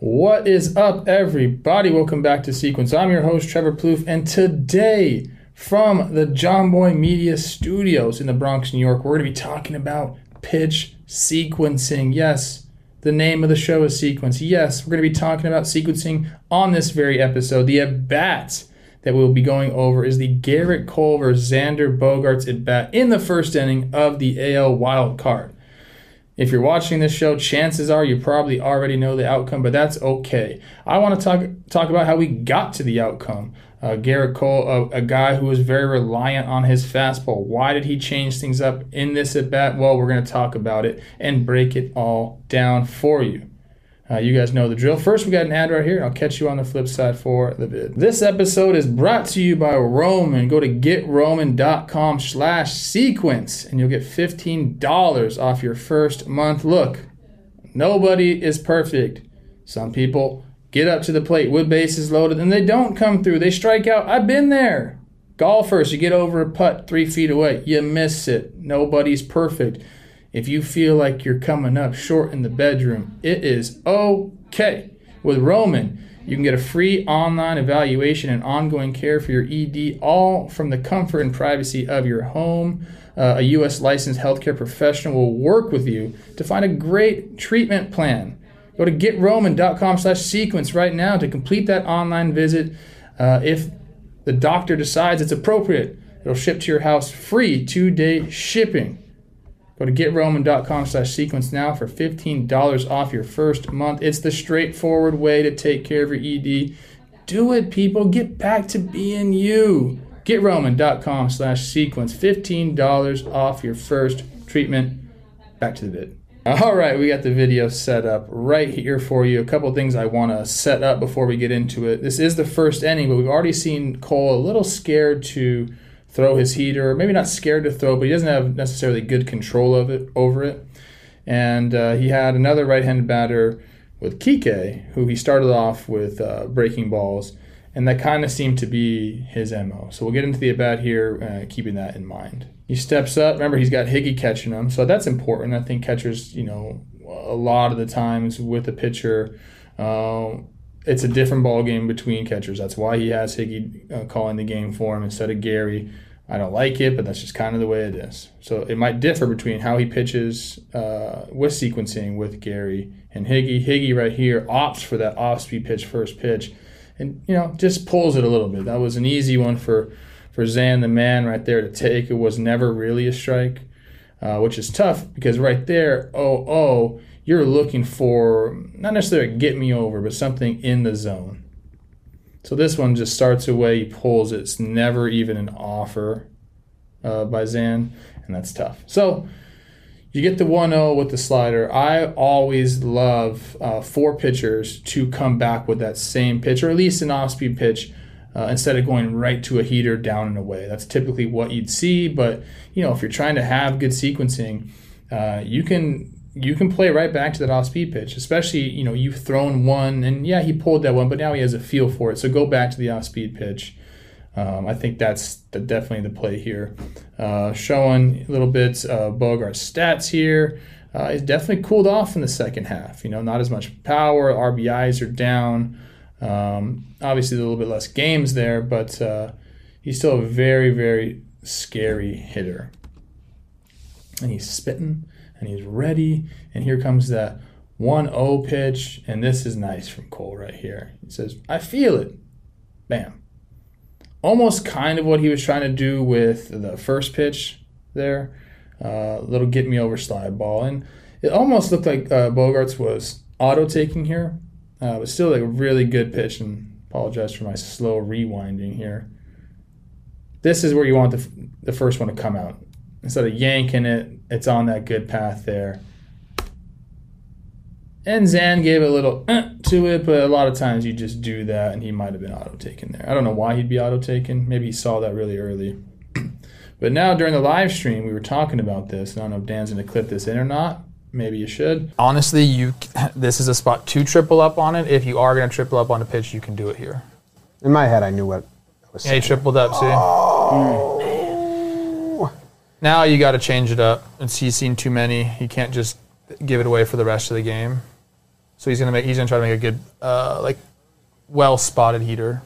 What is up, everybody? Welcome back to Sequence. I'm your host, Trevor Plouffe, and today, from the John Boy Media Studios in the Bronx, New York, we're going to be talking about pitch sequencing. Yes, the name of the show is Sequence. Yes, we're going to be talking about sequencing on this very episode. The at bat that we'll be going over is the Gerrit Cole Xander Bogaerts at bat in the first inning of the AL wild card. If you're watching this show, chances are you probably already know the outcome, but that's okay. I want to talk talk about how we got to the outcome. Uh, Gerrit Cole, a, a, guy who was very reliant on his fastball. Why did he change things up in this at bat? Well, we're going to talk about it and break it all down for you. Uh, you guys know the drill. First, we got an ad right here. I'll catch you on the flip side for the vid. This episode is brought to you by Roman. Go to getroman.com slash sequence and you'll get $15 off your first month. Look, nobody is perfect. Some people get up to the plate with bases loaded and they don't come through. They strike out. I've been there. Golfers, you get over a putt three feet away. You miss it. Nobody's perfect. If you feel like you're coming up short in the bedroom, it is okay. With Roman, you can get a free online evaluation and ongoing care for your ED, all from the comfort and privacy of your home. Uh, a U.S. licensed healthcare professional will work with you to find a great treatment plan. Go to getroman.com/sequence right now to complete that online visit. Uh, if the doctor decides it's appropriate, it'll ship to your house free two-day shipping. Go to getroman.com slash sequence now for $15 off your first month. It's the straightforward way to take care of your ED. Do it, people. Get back to being you. Getroman.com slash sequence. $15 off your first treatment. Back to the vid. All right, we got the video set up right here for you. A couple things I want to set up before we get into it. This is the first inning, but we've already seen Cole a little scared to throw his heater. Maybe not scared to throw, but he doesn't have necessarily good control of it over it. And uh, he had another right-handed batter with Kike, who he started off with uh, breaking balls, and that kind of seemed to be his mo. So we'll get into the at bat here, uh, keeping that in mind. He steps up. Remember, he's got Higgy catching him, so that's important. I think catchers, you know, a lot of the times with a pitcher. Uh, it's a different ball game between catchers. That's why he has Higgy uh, calling the game for him instead of Gary. I don't like it, but that's just kind of the way it is. So it might differ between how he pitches uh, with sequencing with Gary and Higgy. Higgy right here opts for that off-speed pitch, first pitch, and you know just pulls it a little bit. That was an easy one for for Zan the man right there to take. It was never really a strike, uh, which is tough because right there, oh oh you're looking for not necessarily a get me over, but something in the zone. So this one just starts away, he pulls. It's never even an offer uh, by Zan, and that's tough. So you get the 1 0 with the slider. I always love uh, for pitchers to come back with that same pitch, or at least an off speed pitch. Uh, instead of going right to a heater down and away. That's typically what you'd see, but you know if you're trying to have good sequencing, uh, you can you can play right back to that off speed pitch, especially, you know, you've thrown one and yeah, he pulled that one, but now he has a feel for it. So go back to the off speed pitch. Um, I think that's the, definitely the play here. Uh, showing a little bit uh, Bogaerts stats here. Uh, he's definitely cooled off in the second half. You know, not as much power. RBIs are down. Um, obviously, a little bit less games there, but uh, he's still a very, very scary hitter. And he's spitting and he's ready. And here comes that 1 0 pitch. And this is nice from Cole right here. He says, I feel it. Bam. Almost kind of what he was trying to do with the first pitch there. Uh, little get me over slide ball. And it almost looked like uh, Bogaerts was auto taking here. Uh, but still a really good pitch. And apologize for my slow rewinding here. This is where you want the, the first one to come out instead of yanking it, it's on that good path there. And Zan gave a little uh, to it, but a lot of times you just do that, and he might have been auto taken there. I don't know why he'd be auto taken. Maybe he saw that really early. but now during the live stream, we were talking about this. I don't know if Dan's going to clip this in or not. Maybe you should. Honestly, you this is a spot to triple up on it. If you are going to triple up on a pitch, you can do it here. In my head, I knew what I was Yeah, he saying. tripled up, see? Now you got to change it up. And he's seen too many. He can't just give it away for the rest of the game. So he's gonna make. He's gonna try to make a good, uh, like, well spotted heater.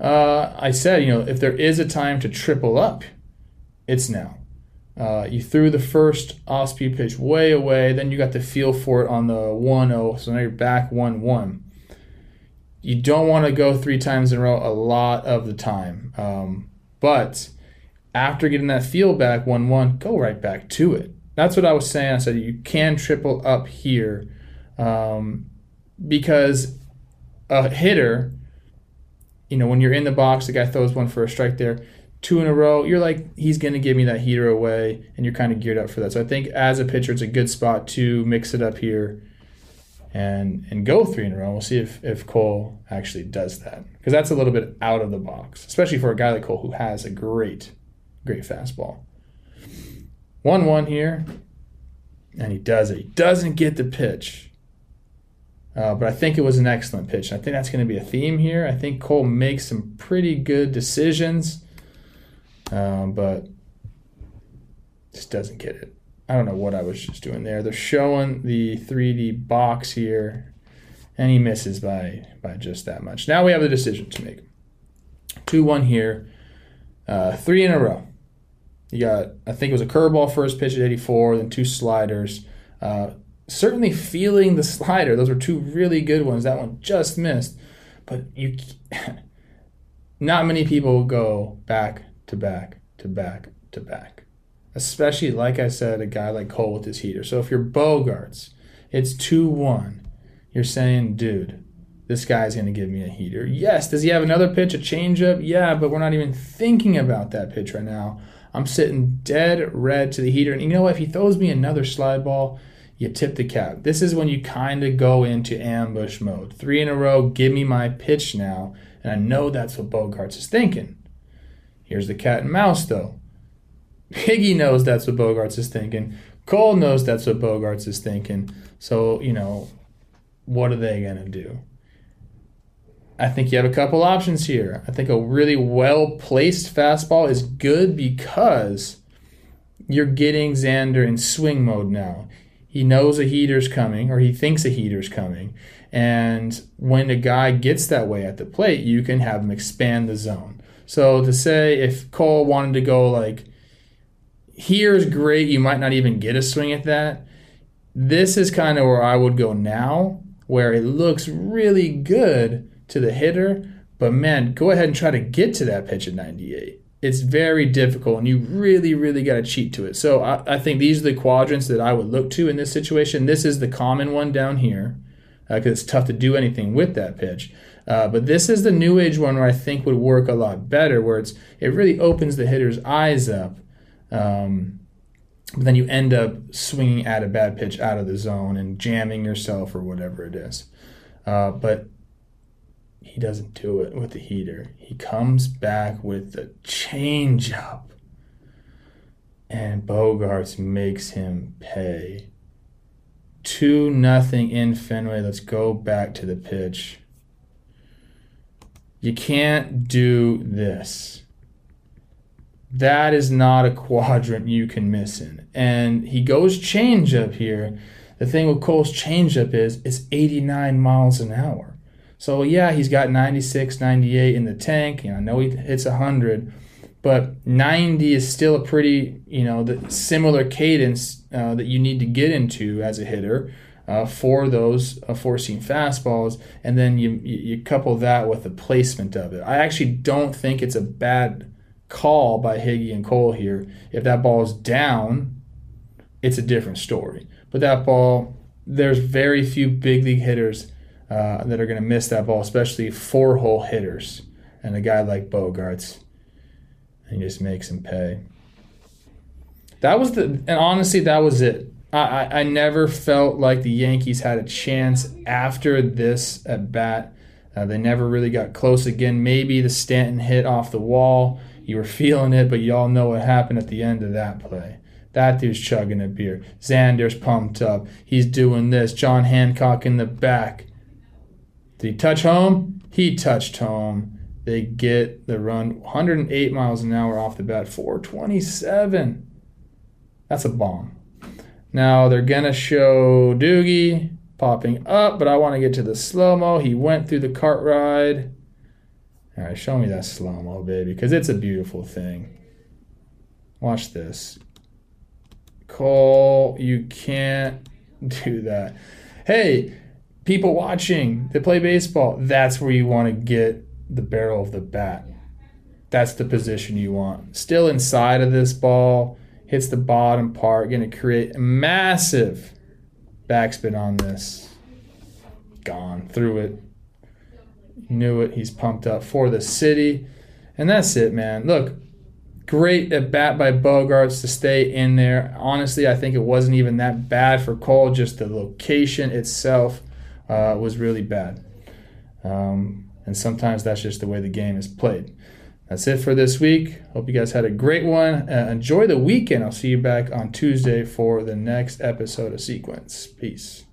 Uh, I said, you know, if there is a time to triple up, it's now. Uh, you threw the first off speed pitch way away, then you got the feel for it on the 1 0, so now you're back 1 1. You don't want to go three times in a row a lot of the time. Um, but after getting that feel back 1 1, go right back to it. That's what I was saying. I said you can triple up here um, because a hitter you know, when you're in the box, the guy throws one for a strike there, two in a row, you're like, he's going to give me that heater away, and you're kind of geared up for that. So I think as a pitcher, it's a good spot to mix it up here and and go three in a row. We'll see if, if Cole actually does that because that's a little bit out of the box, especially for a guy like Cole who has a great, great fastball. 1 1 here, and he does it. He doesn't get the pitch. Uh, but I think it was an excellent pitch. I think that's going to be a theme here. I think Cole makes some pretty good decisions, um, but just doesn't get it. I don't know what I was just doing there. They're showing the 3D box here, and he misses by by just that much. Now we have a decision to make. Two one here, uh, three in a row. You got I think it was a curveball first pitch at 84, then two sliders. Uh, certainly feeling the slider. Those were two really good ones. That one just missed, but you not many people go back to back to back to back. Especially like I said, a guy like Cole with his heater. So if you're Bogaerts, it's 2-1. You're saying, dude, this guy's going to give me a heater. Yes, does he have another pitch, a changeup? Yeah, but we're not even thinking about that pitch right now. I'm sitting dead red to the heater. And you know what? If he throws me another slide ball, you tip the cap. This is when you kind of go into ambush mode. Three in a row, give me my pitch now. And I know that's what Bogaerts is thinking. Here's the cat and mouse, though. Higgy knows that's what Bogaerts is thinking. Cole knows that's what Bogaerts is thinking. So, you know, what are they going to do? I think you have a couple options here. I think a really well placed fastball is good because you're getting Xander in swing mode now. He knows a heater's coming, or he thinks a heater's coming. And when a guy gets that way at the plate, you can have him expand the zone. So to say if Cole wanted to go like, here's great, you might not even get a swing at that. This is kind of where I would go now, where it looks really good to the hitter, but man, go ahead and try to get to that pitch at 98 it's very difficult and you really really got to cheat to it. So I, I, think these are the quadrants that i would look to in this situation. This is the common one down here because uh, it's tough to do anything with that pitch. Uh, but this is the new age one where i think would work a lot better where it's it really opens the hitter's eyes up um, but then you end up swinging at a bad pitch out of the zone and jamming yourself or whatever it is. Uh, but he doesn't do it with the heater. He comes back with the changeup. And Bogaerts makes him pay. 2 nothing in Fenway. Let's go back to the pitch. You can't do this. That is not a quadrant you can miss in. And he goes changeup here. The thing with Cole's changeup is it's 89 miles an hour. So yeah, he's got 96, 98 in the tank. You know, I know he hits 100, but 90 is still a pretty, you know, similar cadence uh, that you need to get into as a hitter uh, for those uh, four seam fastballs, and then you you couple that with the placement of it. I actually don't think it's a bad call by Higgy and Cole here. If that ball is down, it's a different story. But that ball, there's very few big league hitters uh, that are going to miss that ball, especially four hole hitters. And a guy like Bogaerts, and he just makes him pay. That was the, and honestly, that was it. I, I, I never felt like the Yankees had a chance after this at bat. Uh, they never really got close again. Maybe the Stanton hit off the wall. You were feeling it, but you all know what happened at the end of that play. That dude's chugging a beer. Xander's pumped up. He's doing this. John Hancock in the back. Did he touch home? He touched home. They get the run 108 miles an hour off the bat, 427. That's a bomb. Now they're going to show Doogie popping up, but I want to get to the slow mo. He went through the cart ride. All right, show me that slow mo, baby, because it's a beautiful thing. Watch this. Cole, you can't do that. Hey, people watching that play baseball, that's where you want to get the barrel of the bat. That's the position you want. Still inside of this ball, hits the bottom part, going to create a massive backspin on this. Gone through it. Knew it. He's pumped up for the city. And that's it, man. Look, great at bat by Bogaerts to stay in there. Honestly, I think it wasn't even that bad for Cole. Just the location itself uh, was really bad. Um, and sometimes that's just the way the game is played. That's it for this week. Hope you guys had a great one. Uh, enjoy the weekend. I'll see you back on Tuesday for the next episode of Sequence. Peace.